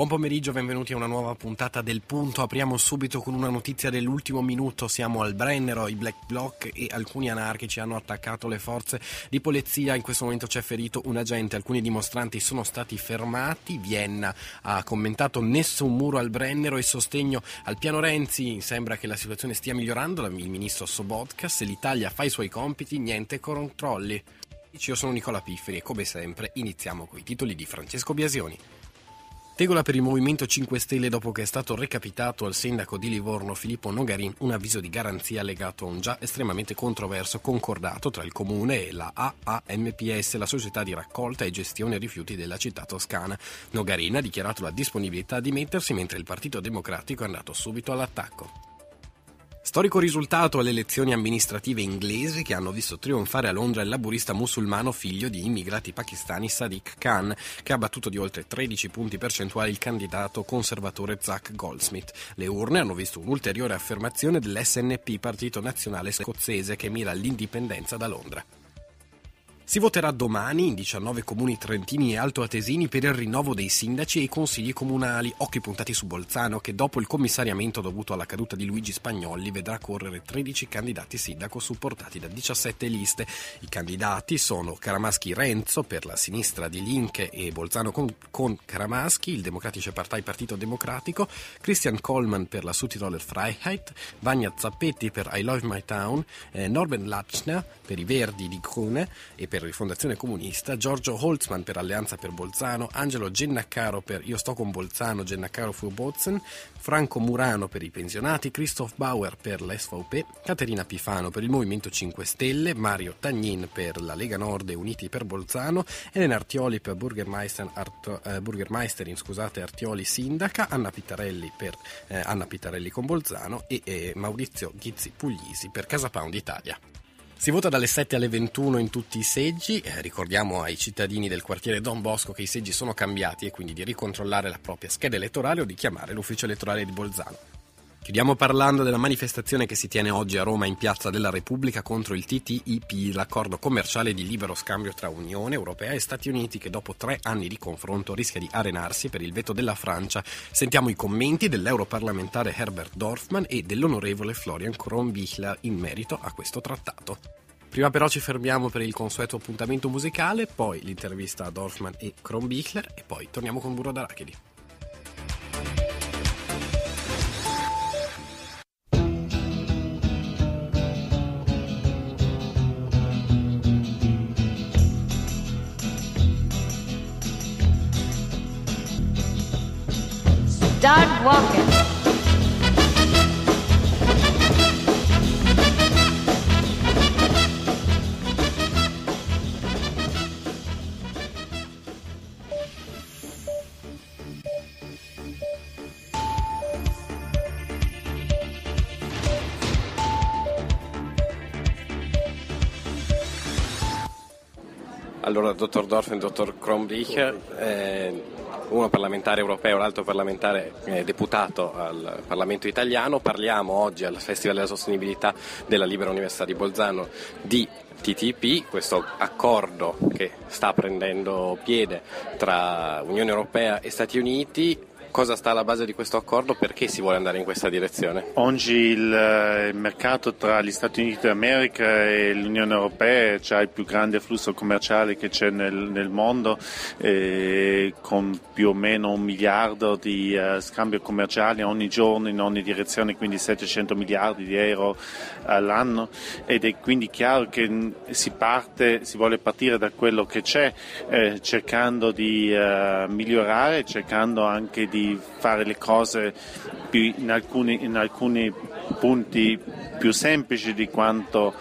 Buon pomeriggio, benvenuti a una nuova puntata del Punto. Apriamo subito con una notizia dell'ultimo minuto. Siamo al Brennero, i Black Bloc e alcuni anarchici hanno attaccato le forze di polizia. In questo momento c'è ferito un agente, alcuni dimostranti sono stati fermati. Vienna ha commentato nessun muro al Brennero e sostegno al piano Renzi. Sembra che la situazione stia migliorando. Il ministro Sobotka, se l'Italia fa i suoi compiti, niente controlli. Io sono Nicola Pifferi e come sempre iniziamo con i titoli di Francesco Biasioni. Tegola per il Movimento 5 Stelle dopo che è stato recapitato al sindaco di Livorno Filippo Nogarin un avviso di garanzia legato a un già estremamente controverso concordato tra il comune e la AAMPS, la società di raccolta e gestione rifiuti della città toscana. Nogarin ha dichiarato la disponibilità di mettersi mentre il Partito Democratico è andato subito all'attacco. Storico risultato alle elezioni amministrative inglesi che hanno visto trionfare a Londra il laburista musulmano figlio di immigrati pakistani Sadiq Khan, che ha battuto di oltre 13 punti percentuali il candidato conservatore Zach Goldsmith. Le urne hanno visto un'ulteriore affermazione dell'SNP, partito nazionale scozzese che mira all'indipendenza da Londra. Si voterà domani in 19 comuni trentini e altoatesini per il rinnovo dei sindaci e i consigli comunali. Occhi puntati su Bolzano che dopo il commissariamento dovuto alla caduta di Luigi Spagnolli vedrà correre 13 candidati sindaco supportati da 17 liste. I candidati sono Caramaschi Renzo per la sinistra di Linke e Bolzano con, con Caramaschi, il Democratische Partei Partito Democratico, Christian Coleman per la Südtiroler Freiheit, Vania Zappetti per I Love My Town, eh, Norben Lachner per i Verdi di Cune e per per Rifondazione Comunista, Giorgio Holzman per Alleanza per Bolzano, Angelo Gennaccaro per Io sto con Bolzano, Gennaccaro fu Bozen, Franco Murano per i pensionati, Christoph Bauer per l'SVP, Caterina Pifano per il Movimento 5 Stelle, Mario Tagnin per la Lega Nord e Uniti per Bolzano, Elena Artioli per Burgermeister, Arto, eh, Burgermeisterin scusate, Artioli Sindaca, Anna Pitarelli per eh, Anna Pitarelli con Bolzano e eh, Maurizio Ghizzi Puglisi per Casa Pound Italia. Si vota dalle 7 alle 21 in tutti i seggi, eh, ricordiamo ai cittadini del quartiere Don Bosco che i seggi sono cambiati e quindi di ricontrollare la propria scheda elettorale o di chiamare l'ufficio elettorale di Bolzano. Chiudiamo parlando della manifestazione che si tiene oggi a Roma in Piazza della Repubblica contro il TTIP, l'accordo commerciale di libero scambio tra Unione Europea e Stati Uniti che dopo tre anni di confronto rischia di arenarsi per il veto della Francia. Sentiamo i commenti dell'europarlamentare Herbert Dorfman e dell'onorevole Florian Kronbichler in merito a questo trattato. Prima però ci fermiamo per il consueto appuntamento musicale, poi l'intervista a Dorfman e Kronbichler e poi torniamo con Burro d'Arachidi. Start walking. Allora, dottor Dorf e dottor Kronbicher, eh, uno parlamentare europeo, l'altro parlamentare eh, deputato al Parlamento italiano. Parliamo oggi al Festival della Sostenibilità della Libera Università di Bolzano di TTP, questo accordo che sta prendendo piede tra Unione Europea e Stati Uniti Cosa sta alla base di questo accordo? Perché si vuole andare in questa direzione? Oggi il, eh, mercato tra gli Stati Uniti d'America e l'Unione Europea c'è il più grande flusso commerciale che c'è nel, nel mondo, eh, con più o meno un miliardo di uh, scambio commerciale ogni giorno in ogni direzione, quindi 700 miliardi di euro all'anno ed è quindi chiaro che si parte, si vuole partire da quello che c'è, eh, cercando di uh, migliorare, cercando anche di di fare le cose in alcuni, in alcuni punti più semplici di quanto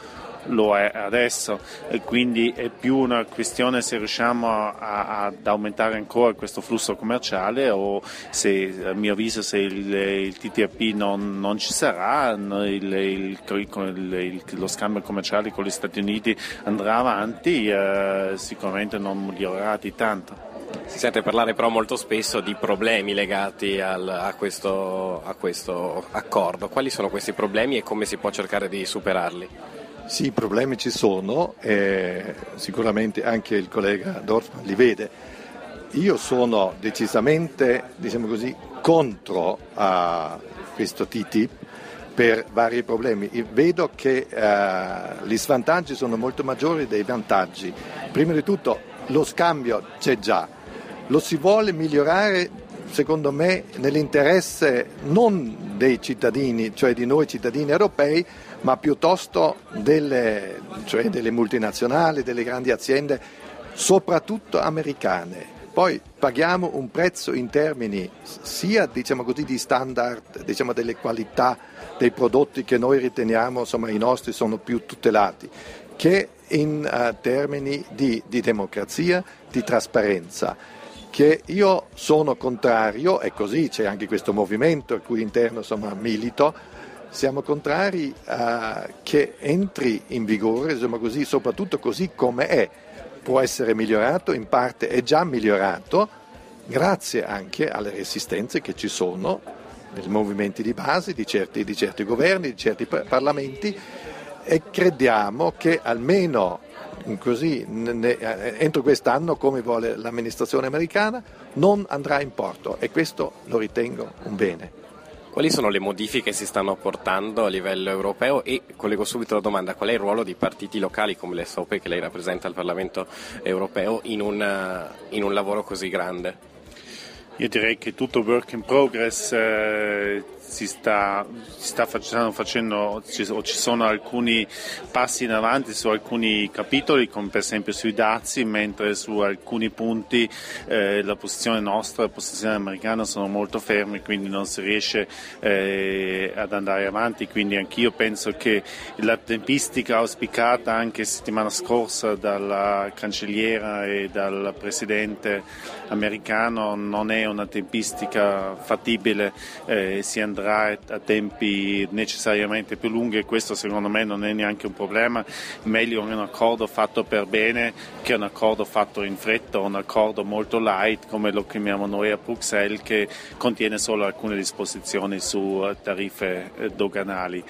lo è adesso e quindi è più una questione se riusciamo a, ad aumentare ancora questo flusso commerciale o se a mio avviso se il, il TTIP non, non, ci sarà il, il, lo scambio commerciale con gli Stati Uniti andrà avanti eh, sicuramente non migliorerà di tanto. Si sente parlare però molto spesso di problemi legati al, a, questo, a, questo, accordo. Quali sono questi problemi e come si può cercare di superarli? Sì, i problemi ci sono, e sicuramente anche il collega Dorfman li vede. io sono decisamente, diciamo così, contro questo TTIP per vari problemi. Vedo che uh, gli svantaggi sono molto maggiori dei vantaggi. Prima di tutto lo scambio c'è già, lo si vuole migliorare secondo me nell'interesse non dei cittadini, cioè di noi cittadini europei, ma piuttosto delle, cioè delle multinazionali, delle grandi aziende, soprattutto americane. Poi paghiamo un prezzo in termini sia diciamo così, di standard, diciamo, delle qualità dei prodotti che noi riteniamo insomma, i nostri sono più tutelati, che in uh, termini di, di democrazia, di trasparenza che io sono contrario, e così c'è anche questo movimento a cui interno insomma, milito, siamo contrari a che entri in vigore, insomma così, soprattutto così come è. Può essere migliorato, in parte è già migliorato, grazie anche alle resistenze che ci sono nei movimenti di base di certi, di certi governi, di certi parlamenti e crediamo che almeno così, ne, eh, entro quest'anno, come vuole l'amministrazione americana, non andrà in porto e questo lo ritengo un bene. Quali sono le modifiche che si stanno portando a livello europeo e collego subito la domanda, qual è il ruolo dei partiti locali come le SOPE che lei rappresenta al Parlamento europeo in un, eh, in un lavoro così grande? Io direi che tutto work in progress eh, si sta, si sta facendo, facendo ci, ci, sono alcuni passi in avanti su alcuni capitoli, come per esempio sui dazi, mentre su alcuni punti eh, la posizione nostra e la posizione americana sono molto ferme, quindi non si riesce eh, ad andare avanti. Quindi anch'io penso che la tempistica auspicata anche settimana scorsa dalla cancelliera e dal presidente americano non è una tempistica fattibile, eh, si andrà andrà a tempi necessariamente più lunghi e questo secondo me non è neanche un problema, meglio un accordo fatto per bene che un accordo fatto in fretta, un accordo molto light come lo chiamiamo noi a Bruxelles che contiene solo alcune disposizioni su eh, tariffe eh, doganali.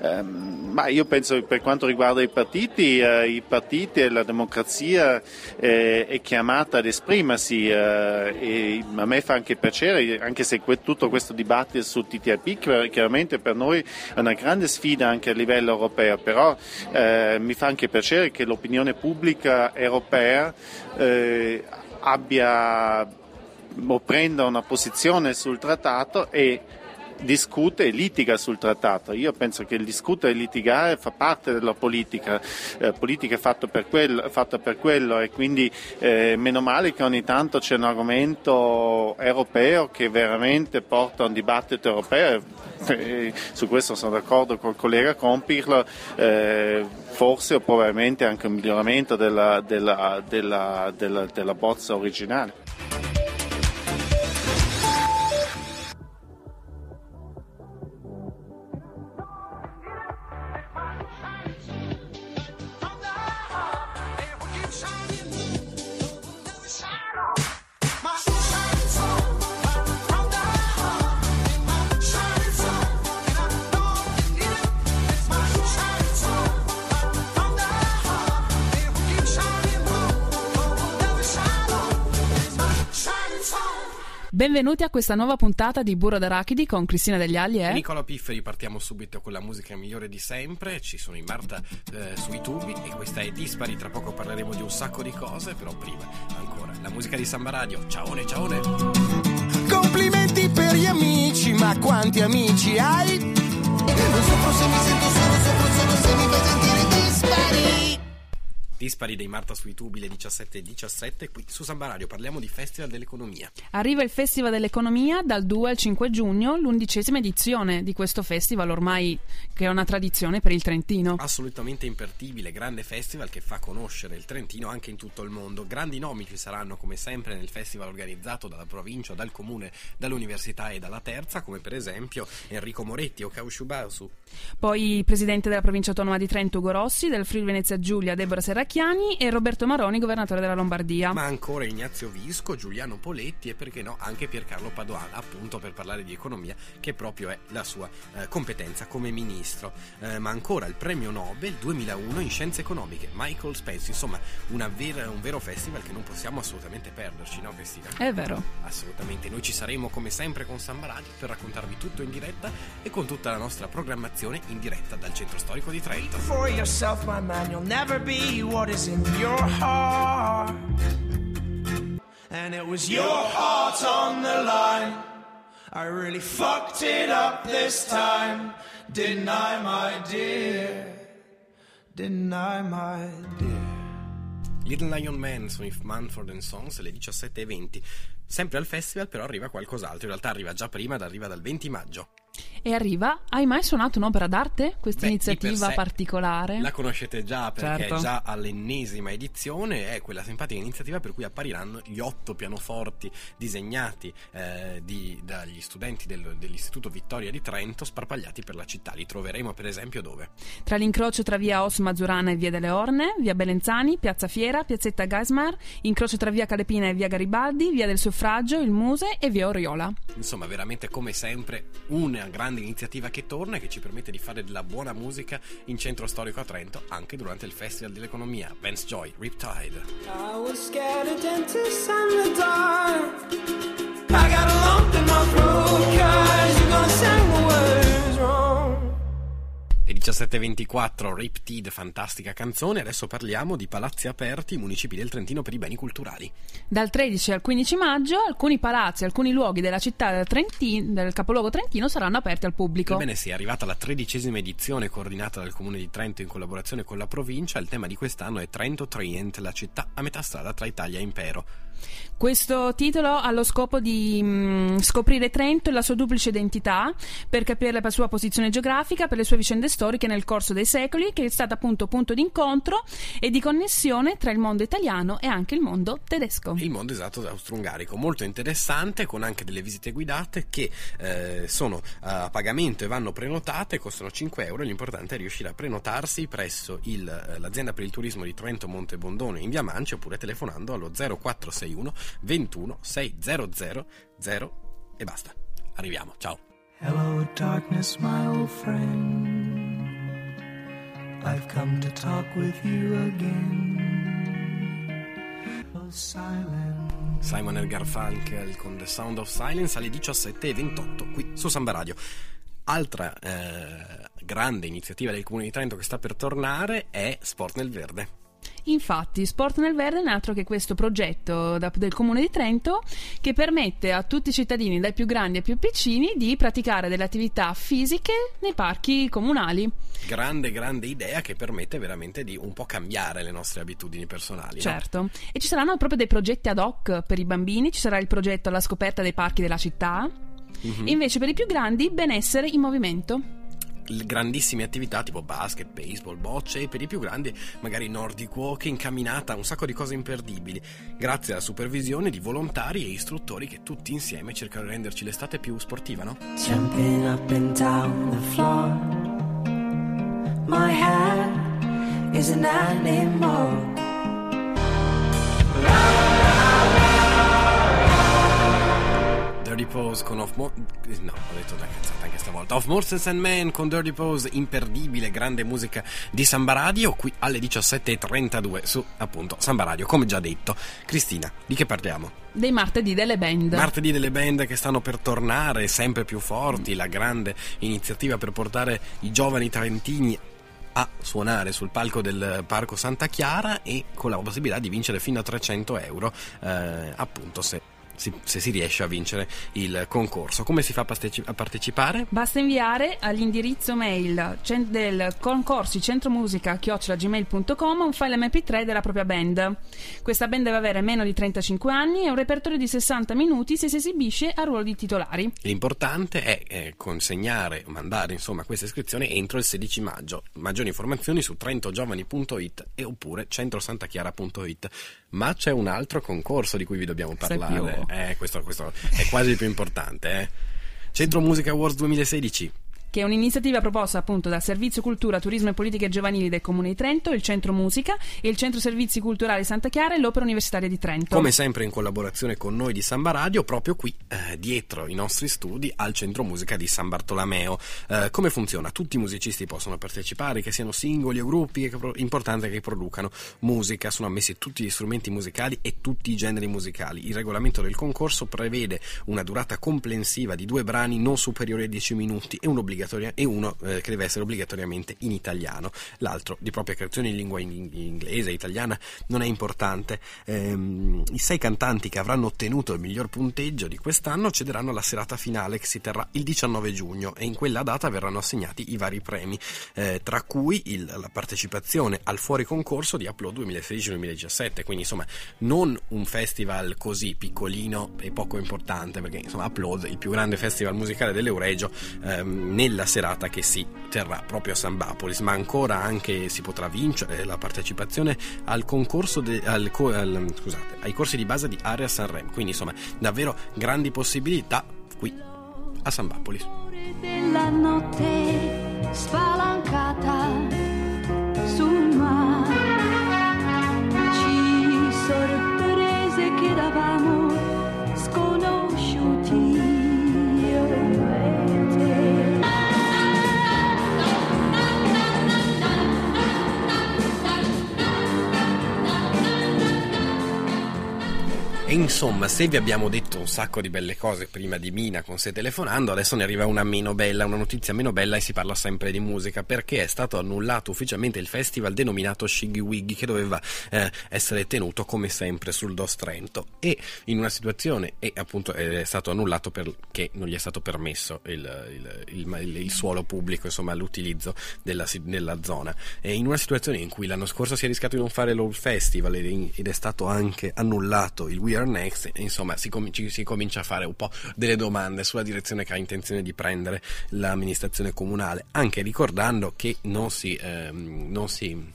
Um, ma io penso che per quanto riguarda i partiti, uh, i partiti e la democrazia eh, è chiamata ad esprimersi e a me fa anche piacere, anche se tutto questo dibattito su TTIP TTIP chiaramente per noi è una grande sfida anche a livello europeo, però eh, mi fa anche piacere che l'opinione pubblica europea eh, abbia o prenda una posizione sul trattato e discute e litiga sul trattato. Io penso che il discutere e litigare fa parte della politica, eh, politica è fatta per, per quello e quindi eh, meno male che ogni tanto c'è un argomento europeo che veramente porta a un dibattito europeo. E su questo sono d'accordo col collega Compirlo, eh, forse o probabilmente anche un miglioramento della, della, della, della bozza originale. Benvenuti a questa nuova puntata di Burro d'Arachidi con Cristina Degli Agli e Nicola Pifferi. Partiamo subito con la musica migliore di sempre. Ci sono i Marta eh, sui tubi e questa è Dispari. Tra poco parleremo di un sacco di cose, però prima ancora la musica di Samba Radio. Ciaone, ciaone. Complimenti per gli amici, ma quanti amici hai? Non soffro se mi sento solo, soffro solo se mi fai sentire dispari. Dispari dei Marta sui tubi le 17 e 17. Qui su Samba Radio parliamo di Festival dell'Economia. Arriva il Festival dell'Economia dal 2 al 5 giugno, l'undicesima edizione di questo festival, ormai che è una tradizione per il Trentino. Assolutamente impertibile, grande festival che fa conoscere il Trentino anche in tutto il mondo. Grandi nomi ci saranno come sempre nel festival organizzato dalla provincia, dal comune, dall'università e dalla terza, come per esempio Enrico Moretti o Causciubausu. Poi presidente della provincia autonoma di Trento Ugo Rossi, del Friuli Venezia Giulia Deborah Serracchiani Serracchiani e Roberto Maroni, governatore della Lombardia. Ma ancora Ignazio Visco, Giuliano Poletti e perché no anche Piercarlo Padoan, appunto per parlare di economia, che proprio è la sua eh, competenza come ministro. Eh, ma ancora il premio Nobel 2001 in scienze economiche, Michael Spence, insomma vera, un vero festival che non possiamo assolutamente perderci, no Cristina? È vero. Assolutamente, noi ci saremo come sempre con Samba Radio per raccontarvi tutto in diretta e con tutta la nostra programmazione in diretta dal centro storico di Trento. What is in your heart. And it was your heart on the line. I really fucked it up this time. Didn't I, my dear? Didn't I, my dear? Little Lion Man sono i Manford Sons alle 17.20. Sempre al festival però arriva qualcos'altro, in realtà arriva già prima, arriva dal 20 maggio. E arriva, hai mai suonato un'opera d'arte? Questa Beh, iniziativa particolare? La conoscete già perché certo. è già all'ennesima edizione, è quella simpatica iniziativa per cui appariranno gli otto pianoforti disegnati eh, di, dagli studenti del, dell'Istituto Vittoria di Trento sparpagliati per la città. Li troveremo per esempio dove? Tra l'incrocio tra via Os Mazurana e via delle Orne, via Belenzani, piazza Fiera, piazzetta Geismar, incrocio tra via Calepina e via Garibaldi, via del Suffragio, il Muse e via Oriola. Insomma, veramente come sempre una grande grande iniziativa che torna e che ci permette di fare della buona musica in centro storico a Trento anche durante il Festival dell'Economia. Vance Joy, Riptide. I was scared of dentists and the dark. I got 1724, Riptide, fantastica canzone. Adesso parliamo di palazzi aperti, municipi del Trentino per i beni culturali. Dal 13 al 15 maggio alcuni palazzi, alcuni luoghi della città del, Trentino, del capoluogo trentino saranno aperti al pubblico. Ebbene sì, è arrivata la tredicesima edizione coordinata dal Comune di Trento in collaborazione con la provincia. Il tema di quest'anno è Trento Trient, la città a metà strada tra Italia e Impero. Questo titolo ha lo scopo di mh, mm, scoprire Trento e la sua duplice identità, per capire la sua posizione geografica, per le sue vicende storiche nel corso dei secoli, che è stata appunto punto d'incontro e di connessione tra il mondo italiano e anche il mondo tedesco. Il mondo esatto austro-ungarico, molto interessante, con anche delle visite guidate che eh, sono a pagamento e vanno prenotate, costano 5 euro. L'importante è riuscire a prenotarsi presso il, eh, l'azienda per il turismo di Trento Monte Bondone in via Manci oppure telefonando allo 0461 21 600 0 e basta. Arriviamo, ciao. Hello darkness my old friend I've come to talk with you again oh, Simon e Garfunkel con The Sound of Silence alle 17.28 qui su Samba Radio. Altra eh, grande iniziativa del Comune di Trento che sta per tornare è Sport nel Verde. Infatti, Sport nel Verde non è altro che questo progetto da, del Comune di Trento che permette a tutti i cittadini, dai più grandi ai più piccini, di praticare delle attività fisiche nei parchi comunali. Grande, grande idea che permette veramente di un po' cambiare le nostre abitudini personali. Certo, no? e ci saranno proprio dei progetti ad hoc per i bambini, ci sarà il progetto alla scoperta dei parchi della città, mm-hmm. invece per i più grandi benessere in movimento grandissime attività tipo basket, baseball, bocce e per i più grandi magari nordic walking, camminata, un sacco di cose imperdibili, grazie alla supervisione di volontari e istruttori che tutti insieme cercano di renderci l'estate più sportiva, no? Jumping up and down the floor. My head is an animal Dirty Pose con Off Mo- no, ho detto una cazzata anche stavolta. Off Morses and Man con Dirty Pose, imperdibile, grande musica di Samba Radio qui alle 17:32 su appunto Samba Radio, come già detto. Cristina, di che parliamo? Dei martedì delle band. Martedì delle band che stanno per tornare sempre più forti, la grande iniziativa per portare i giovani trentini a suonare sul palco del Parco Santa Chiara e con la possibilità di vincere fino a 300 euro eh, appunto se si, se si riesce a vincere il concorso. Come si fa a partecipare? Basta inviare all'indirizzo mail del concorsi centromusica.gmail.com un file mp3 della propria band. Questa band deve avere meno di 35 anni e un repertorio di 60 minuti se si esibisce a ruolo di titolari. L'importante è eh, consegnare, mandare insomma questa iscrizione entro il 16 maggio. Maggiori informazioni su trentogiovani.it e oppure centrosantachiara.it. Ma c'è un altro concorso di cui vi dobbiamo parlare. Eh, questo, questo, è quasi il più importante. Eh. Centro Musica Awards 2016. Che è un'iniziativa proposta appunto dal Servizio Cultura, Turismo e Politiche Giovanili del Comune di Trento, il Centro Musica, il Centro Servizi Culturali Santa Chiara e l'Opera Universitaria di Trento. Come sempre in collaborazione con noi di Samba Radio, proprio qui eh, dietro i nostri studi al Centro Musica di San Bartolomeo. Eh, come funziona? Tutti i musicisti possono partecipare, che siano singoli o gruppi, è importante che producano musica, sono ammessi tutti gli strumenti musicali e tutti i generi musicali. Il regolamento del concorso prevede una durata comprensiva di due brani non superiori a 10 minuti e, un e uno eh, che deve essere obbligatoriamente in italiano. L'altro di propria creazione in lingua in inglese, italiana, non è importante. Ehm, I sei cantanti che avranno ottenuto il miglior punteggio di quest'anno accederanno alla serata finale che si terrà il 19 giugno e in quella data verranno assegnati i vari premi, eh, tra cui il, la partecipazione al fuori concorso di Upload 2016-2017. Quindi insomma non un festival così piccolino e poco importante perché insomma Upload, il più grande festival musicale dell'Euregio, ehm, nella serata che si terrà proprio a San Bapolis, ma ancora anche si potrà vincere la partecipazione al concorso de, al, al, scusate, ai corsi di base di Area Sanremo. Quindi insomma davvero grandi possibilità qui a San Bapolis. Della notte spalancata sul mare ci sorprese che eravamo E insomma, se vi abbiamo detto un sacco di belle cose prima di Mina con Se telefonando, adesso ne arriva una meno bella, una notizia meno bella e si parla sempre di musica perché è stato annullato ufficialmente il festival denominato Shiggy Wiggy che doveva eh, essere tenuto come sempre sul Dos Trento e in una situazione e appunto è stato annullato perché non gli è stato permesso il, il, il, il suolo pubblico, insomma l'utilizzo della, della, zona. E in una situazione in cui l'anno scorso si è rischiato di non fare l'All Festival ed è stato anche annullato il We Are Next, insomma si, com- si, comincia a fare un po' delle domande sulla direzione che ha intenzione di prendere l'amministrazione comunale, anche ricordando che non si, ehm, non si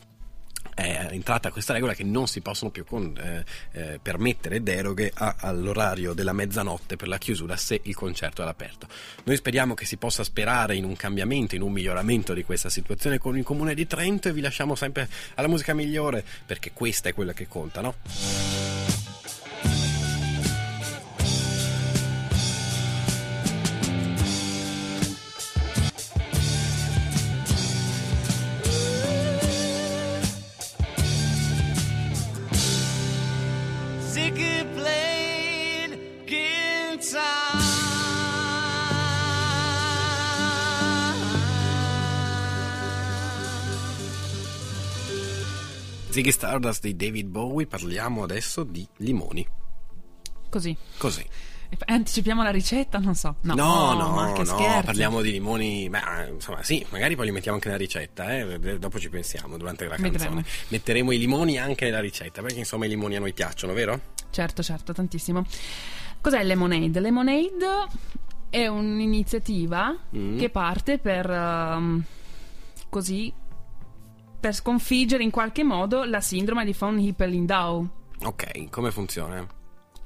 è entrata questa regola che non si possono più con, eh, eh, permettere deroghe a, all'orario della mezzanotte per la chiusura se il concerto è all'aperto. Noi speriamo che si possa sperare in un cambiamento, in un miglioramento di questa situazione con il comune di Trento e vi lasciamo sempre alla musica migliore perché questa è quella che conta, no? Ziggy Stardust di David Bowie, parliamo adesso di limoni. Così. Così. Anticipiamo la ricetta? Non so. No, no, no, no parliamo di limoni. Beh, insomma, sì, magari poi li mettiamo anche nella ricetta, eh? dopo ci pensiamo durante la canzone. Vedremo. Metteremo i limoni anche nella ricetta, perché insomma i limoni a noi piacciono, vero? Certo, certo, tantissimo. Cos'è il Lemonade? Lemonade è un'iniziativa mm. che parte per um, così per sconfiggere in qualche modo la sindrome di von Hippel-Lindau. Ok, come funziona?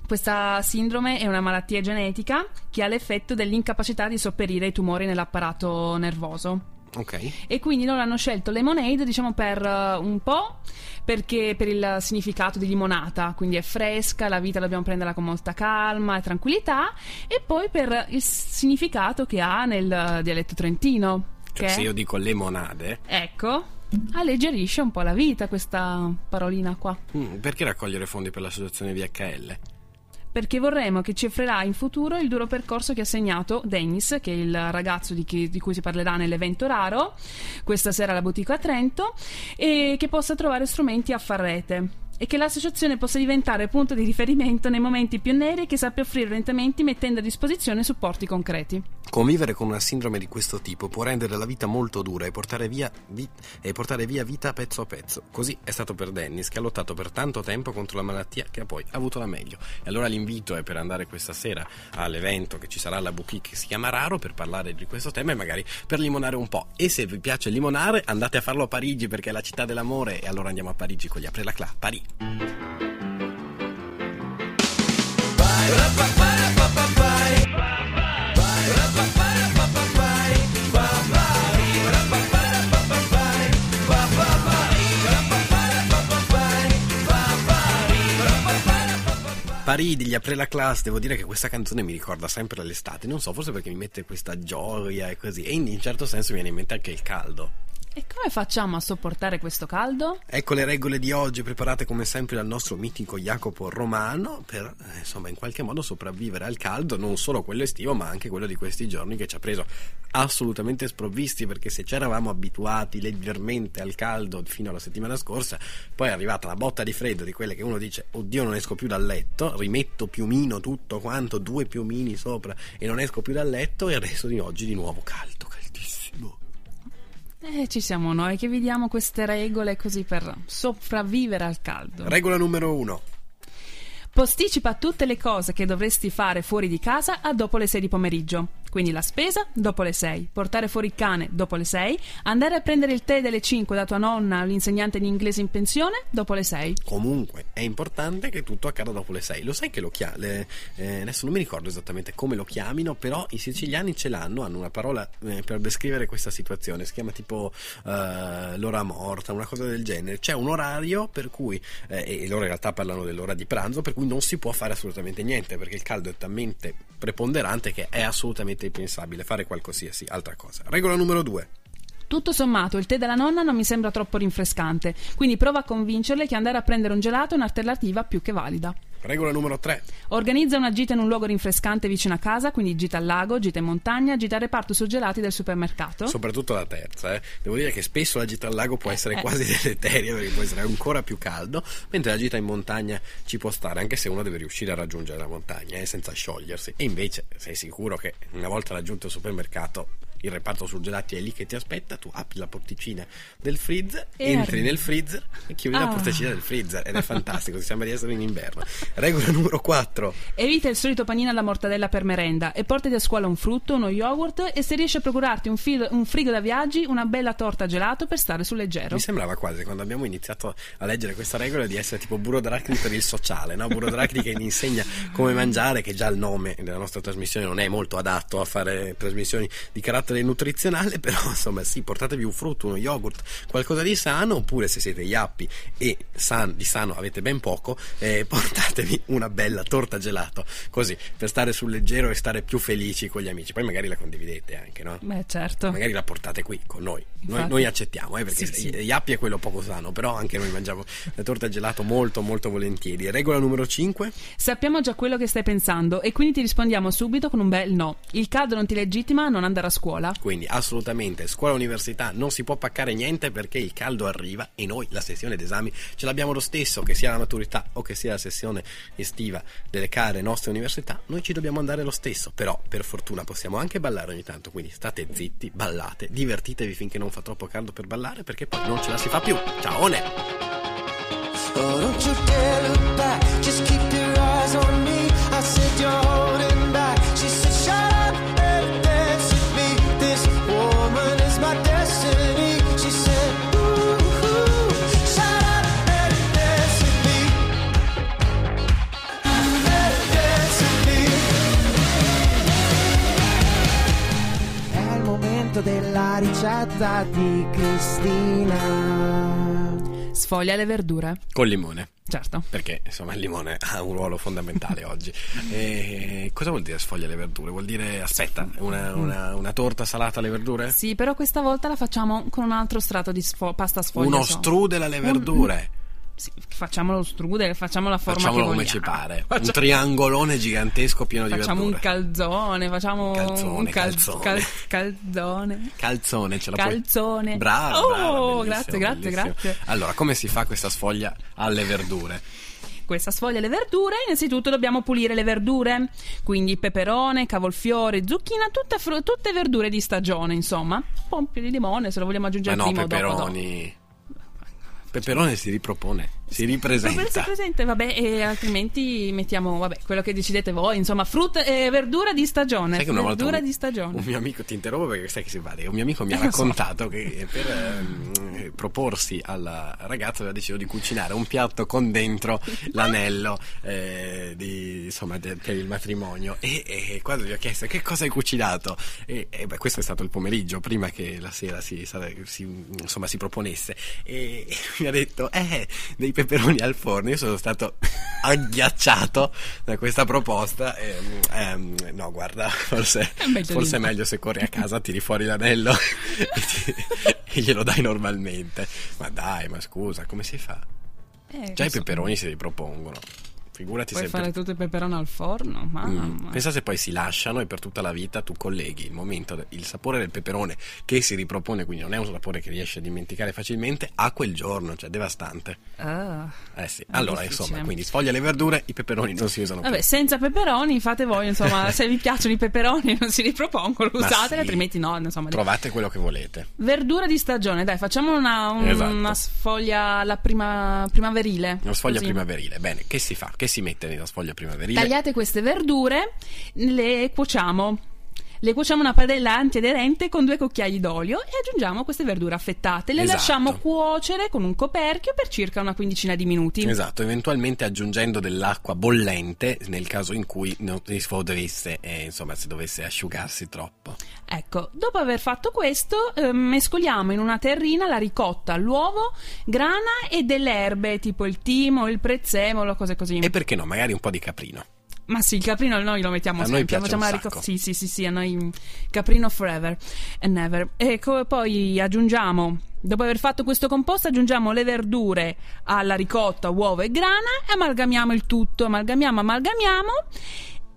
Questa sindrome è una malattia genetica che ha l'effetto dell'incapacità di sopperire ai tumori nell'apparato nervoso. Ok. E quindi loro hanno scelto lemonade, diciamo, per uh, un po' perché per il significato di limonata, quindi è fresca, la vita dobbiamo prenderla con molta calma e tranquillità, e poi per il significato che ha nel dialetto trentino. Cioè, che... se io dico lemonade. Ecco alleggerisce un po' la vita questa parolina qua. Mm, perché raccogliere fondi per l'associazione VHL? Perché vorremmo che ci offrirà in futuro il duro percorso che ha segnato Dennis, che è il ragazzo di, chi, di cui si parlerà nell'evento raro, questa sera alla Boutique a Trento, e che possa trovare strumenti a far rete e che l'associazione possa diventare punto di riferimento nei momenti più neri e che sappia offrire orientamenti mettendo a disposizione supporti concreti. Convivere con una sindrome di questo tipo può rendere la vita molto dura e portare via, vi- e portare via vita pezzo a pezzo. Così è stato per Dennis, che ha lottato per tanto tempo contro la malattia che ha poi avuto la meglio. E allora l'invito è per andare questa sera all'evento che ci sarà alla boutique che si chiama Raro per parlare di questo tema e magari per limonare un po'. E se vi piace limonare, andate a farlo a Parigi perché è la città dell'amore e allora andiamo a Parigi con gli Apre la Cla. Parigi. Paridi, gli apre la classe, devo dire che questa canzone mi ricorda sempre l'estate, non so, forse perché mi mette questa gioia e così, e in un certo senso mi viene in mente anche il caldo. E come facciamo a sopportare questo caldo? Ecco le regole di oggi preparate come sempre dal nostro mitico Jacopo Romano per eh, insomma in qualche modo sopravvivere al caldo, non solo quello estivo ma anche quello di questi giorni che ci ha preso assolutamente sprovvisti perché se ci eravamo abituati leggermente al caldo fino alla settimana scorsa, poi è arrivata la botta di freddo di quelle che uno dice oddio non esco più dal letto, rimetto piumino tutto quanto, due piumini sopra e non esco più dal letto e adesso di oggi di nuovo caldo, caldissimo. Eh, ci siamo noi che vi diamo queste regole così per sopravvivere al caldo. Regola numero uno. Posticipa tutte le cose che dovresti fare fuori di casa a dopo le 6 di pomeriggio. Quindi la spesa dopo le 6, portare fuori il cane dopo le 6, andare a prendere il tè delle 5 da tua nonna, l'insegnante di inglese in pensione, dopo le 6. Comunque è importante che tutto accada dopo le 6. Lo sai che lo chiamano? adesso non mi ricordo esattamente come lo chiamino, però i siciliani ce l'hanno, hanno una parola eh, per descrivere questa situazione. Si chiama tipo eh, l'ora morta, una cosa del genere. C'è un orario per cui, eh, e loro in realtà parlano dell'ora di pranzo, per cui non si può fare assolutamente niente perché il caldo è talmente preponderante che è assolutamente impensabile fare qualsiasi altra cosa. Regola numero 2. Tutto sommato, il tè della nonna non mi sembra troppo rinfrescante, quindi prova a convincerle che andare a prendere un gelato è un'alternativa più che valida. Regola numero 3. Organizza una gita in un luogo rinfrescante vicino a casa, quindi gita al lago, gita in montagna, gita al reparto surgelati del supermercato. Soprattutto la terza, eh. devo dire che spesso la gita al lago può essere quasi deleteria perché può essere ancora più caldo, mentre la gita in montagna ci può stare, anche se uno deve riuscire a raggiungere la montagna eh, senza sciogliersi. E invece sei sicuro che una volta raggiunto il supermercato il reparto surgelati è lì che ti aspetta, tu apri la porticina del freezer, E entri arri- nel freezer e chiudi la Ah. porticina del freezer ed è fantastico, ti sembra di essere in inverno. Regola numero 4. Evita il solito panino alla mortadella per merenda e portati a scuola un frutto, uno yogurt e se riesci a procurarti un, fil- un frigo da viaggi, una bella torta gelato per stare sul leggero. Mi sembrava quasi quando abbiamo iniziato a leggere questa regola di essere tipo Burro Dracni per il sociale, no? Burro Dracni che ti insegna come mangiare, che già il nome della nostra trasmissione non è molto adatto a fare trasmissioni di carattere nutrizionale, però insomma sì, portatevi un frutto, uno yogurt, qualcosa di sano, oppure se siete iappi e san- di sano avete ben poco, eh, portatevi una bella torta gelato, così, per stare sul leggero e stare più felici con gli amici. Poi magari la condividete anche, no? Beh, certo. Magari la portate qui con noi. Noi, noi accettiamo, eh, perché Sì, sì. Iappi è quello poco sano, però anche noi mangiamo la torta gelato molto molto volentieri. Regola numero 5? Sappiamo già quello che stai pensando e quindi ti rispondiamo subito con un bel no. Il caldo non ti legittima a non andare a scuola. Quindi assolutamente scuola università non si può paccare niente perché il caldo arriva e noi la sessione d'esami ce l'abbiamo lo stesso, che sia la maturità o che sia la sessione estiva delle care nostre università, noi ci dobbiamo andare lo stesso, però per fortuna possiamo anche ballare ogni tanto, quindi state zitti, ballate, divertitevi finché non fa troppo caldo per ballare perché poi non ce la si fa più. Ciaone! Oh, don't you dare look back. Just keep your eyes on me. I said you're holding ricetta di Cristina. Sfoglia le verdure. Col limone. Certo. Perché insomma il limone ha un ruolo fondamentale oggi. E cosa vuol dire sfoglia le verdure? Vuol dire aspetta, una, una- una torta salata alle verdure? Sì, però questa volta la facciamo con un altro strato di sfo- pasta sfoglia. Uno so. strudel alle verdure. Sì, facciamo lo strudel, facciamo la forma Facciamolo che come ci pare. Faccia- Un triangolone gigantesco pieno di Facciamo un verdure. calzone, facciamo Calzone, un cal- calzone. cal- calzone. Calzone, ce la puoi- Calzone. Brava, Oh, brava, grazie, grazie, bellissimo. grazie. Allora, come si fa questa sfoglia alle verdure? Questa sfoglia le verdure, innanzitutto dobbiamo pulire le verdure, quindi peperone, cavolfiore, zucchina, tutte, fru- tutte verdure di stagione, insomma. Un po' più di limone se lo vogliamo Ma aggiungere no, prima o dopo. dopo. Peperone si ripropone, si ripresenta. se presente, vabbè, e altrimenti mettiamo, vabbè, quello che decidete voi, insomma, frutta e verdura di stagione. Sai che una verdura un, di stagione. un mio amico ti interrompo perché sai che si va. Un mio amico mi ha Eh, lo so. raccontato che per ehm, proporsi alla ragazza aveva deciso di cucinare un piatto con dentro l'anello eh, di- insomma, de- per il matrimonio. E, e quando gli ho chiesto che cosa hai cucinato, e, e, beh, questo è stato il pomeriggio prima che la sera si, si- insomma, si proponesse. E, e mi ha detto: Eh, dei peperoni al forno. Io sono stato agghiacciato da questa proposta. Ehm, ehm, no, guarda, forse, È meglio forse è meglio se corri a casa, tiri fuori l'anello e, ti- e glielo dai normalmente. Ma dai, ma scusa, come si fa? Eh, Già i non so. peperoni si ripropongono. Figurati Puoi se fare tutto il peperone al forno, mamma. Mm. Pensa se poi si lasciano e per tutta la vita tu colleghi il momento, il sapore del peperone che si ripropone, quindi non è un sapore che riesci a dimenticare facilmente, a quel giorno, cioè devastante. Ah. Eh sì. Allora, difficile. insomma, quindi sfoglia le verdure, i peperoni non si usano Vabbè, più. senza peperoni fate voi, insomma, se vi piacciono i peperoni non si ripropongono, usateli, sì. altrimenti no, insomma. Trovate quello che volete. Verdura di stagione, dai, facciamo una, un- Esatto. una sfoglia alla prima, primaverile. Una sfoglia così. primaverile. Bene, che si fa? Che si mette nella sfoglia primaverile? Tagliate queste verdure, le cuociamo. Le cuociamo una padella antiaderente con due cucchiai d'olio e aggiungiamo queste verdure affettate. Le Esatto. lasciamo cuocere con un coperchio per circa una quindicina di minuti. Esatto, eventualmente aggiungendo dell'acqua bollente nel caso in cui non si dovesse, eh, insomma, se dovesse asciugarsi troppo. Ecco, dopo aver fatto questo, eh, mescoliamo in una terrina la ricotta, l'uovo, grana e delle erbe tipo il timo, il prezzemolo, cose così. E perché no? Magari un po' di caprino. Ma sì, il caprino noi lo mettiamo A noi sempre. piace facciamo la ricotta. Sì, sì, sì, sì, a noi caprino forever and never. E co- poi aggiungiamo, dopo aver fatto questo composto, aggiungiamo le verdure alla ricotta, uovo e grana e amalgamiamo il tutto. Amalgamiamo, amalgamiamo.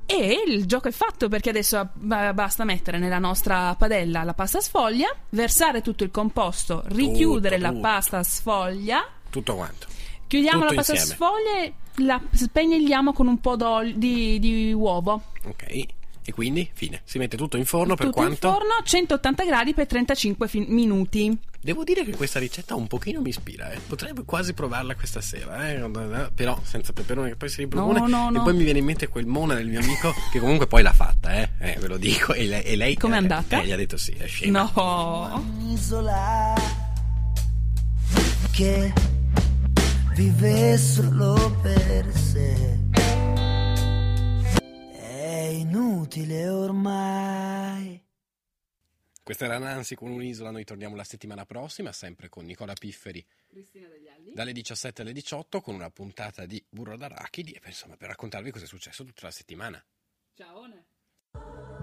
E il gioco è fatto perché adesso ba- basta mettere nella nostra padella la pasta sfoglia, versare tutto il composto, richiudere la tutto. pasta sfoglia, Tutto quanto. chiudiamo Tutto la pasta insieme. sfoglia e la spegnelliamo con un po' di, di uovo. Ok. E quindi, fine. Si mette tutto in forno per Tutto quanto? in forno a 180 gradi per 35 fin- minuti. Devo dire che questa ricetta un pochino mi ispira, eh. potrei quasi provarla questa sera, eh. però senza peperone che poi si ripropone. No, no, E no. poi mi viene in mente quel mona del mio amico che comunque poi l'ha fatta, eh, Eh, ve lo dico. E lei, e lei Com'è eh, andata? Eh, gli ha detto sì, è scema. No. Un'isola che vive solo per sé. È inutile ormai. Questa era Nancy con un'isola, noi torniamo la settimana prossima, sempre con Nicola Pifferi. Dalle 17 alle 18 con una puntata di Burro d'Arachidi e per, insomma, per raccontarvi cosa è successo tutta la settimana. Ciao.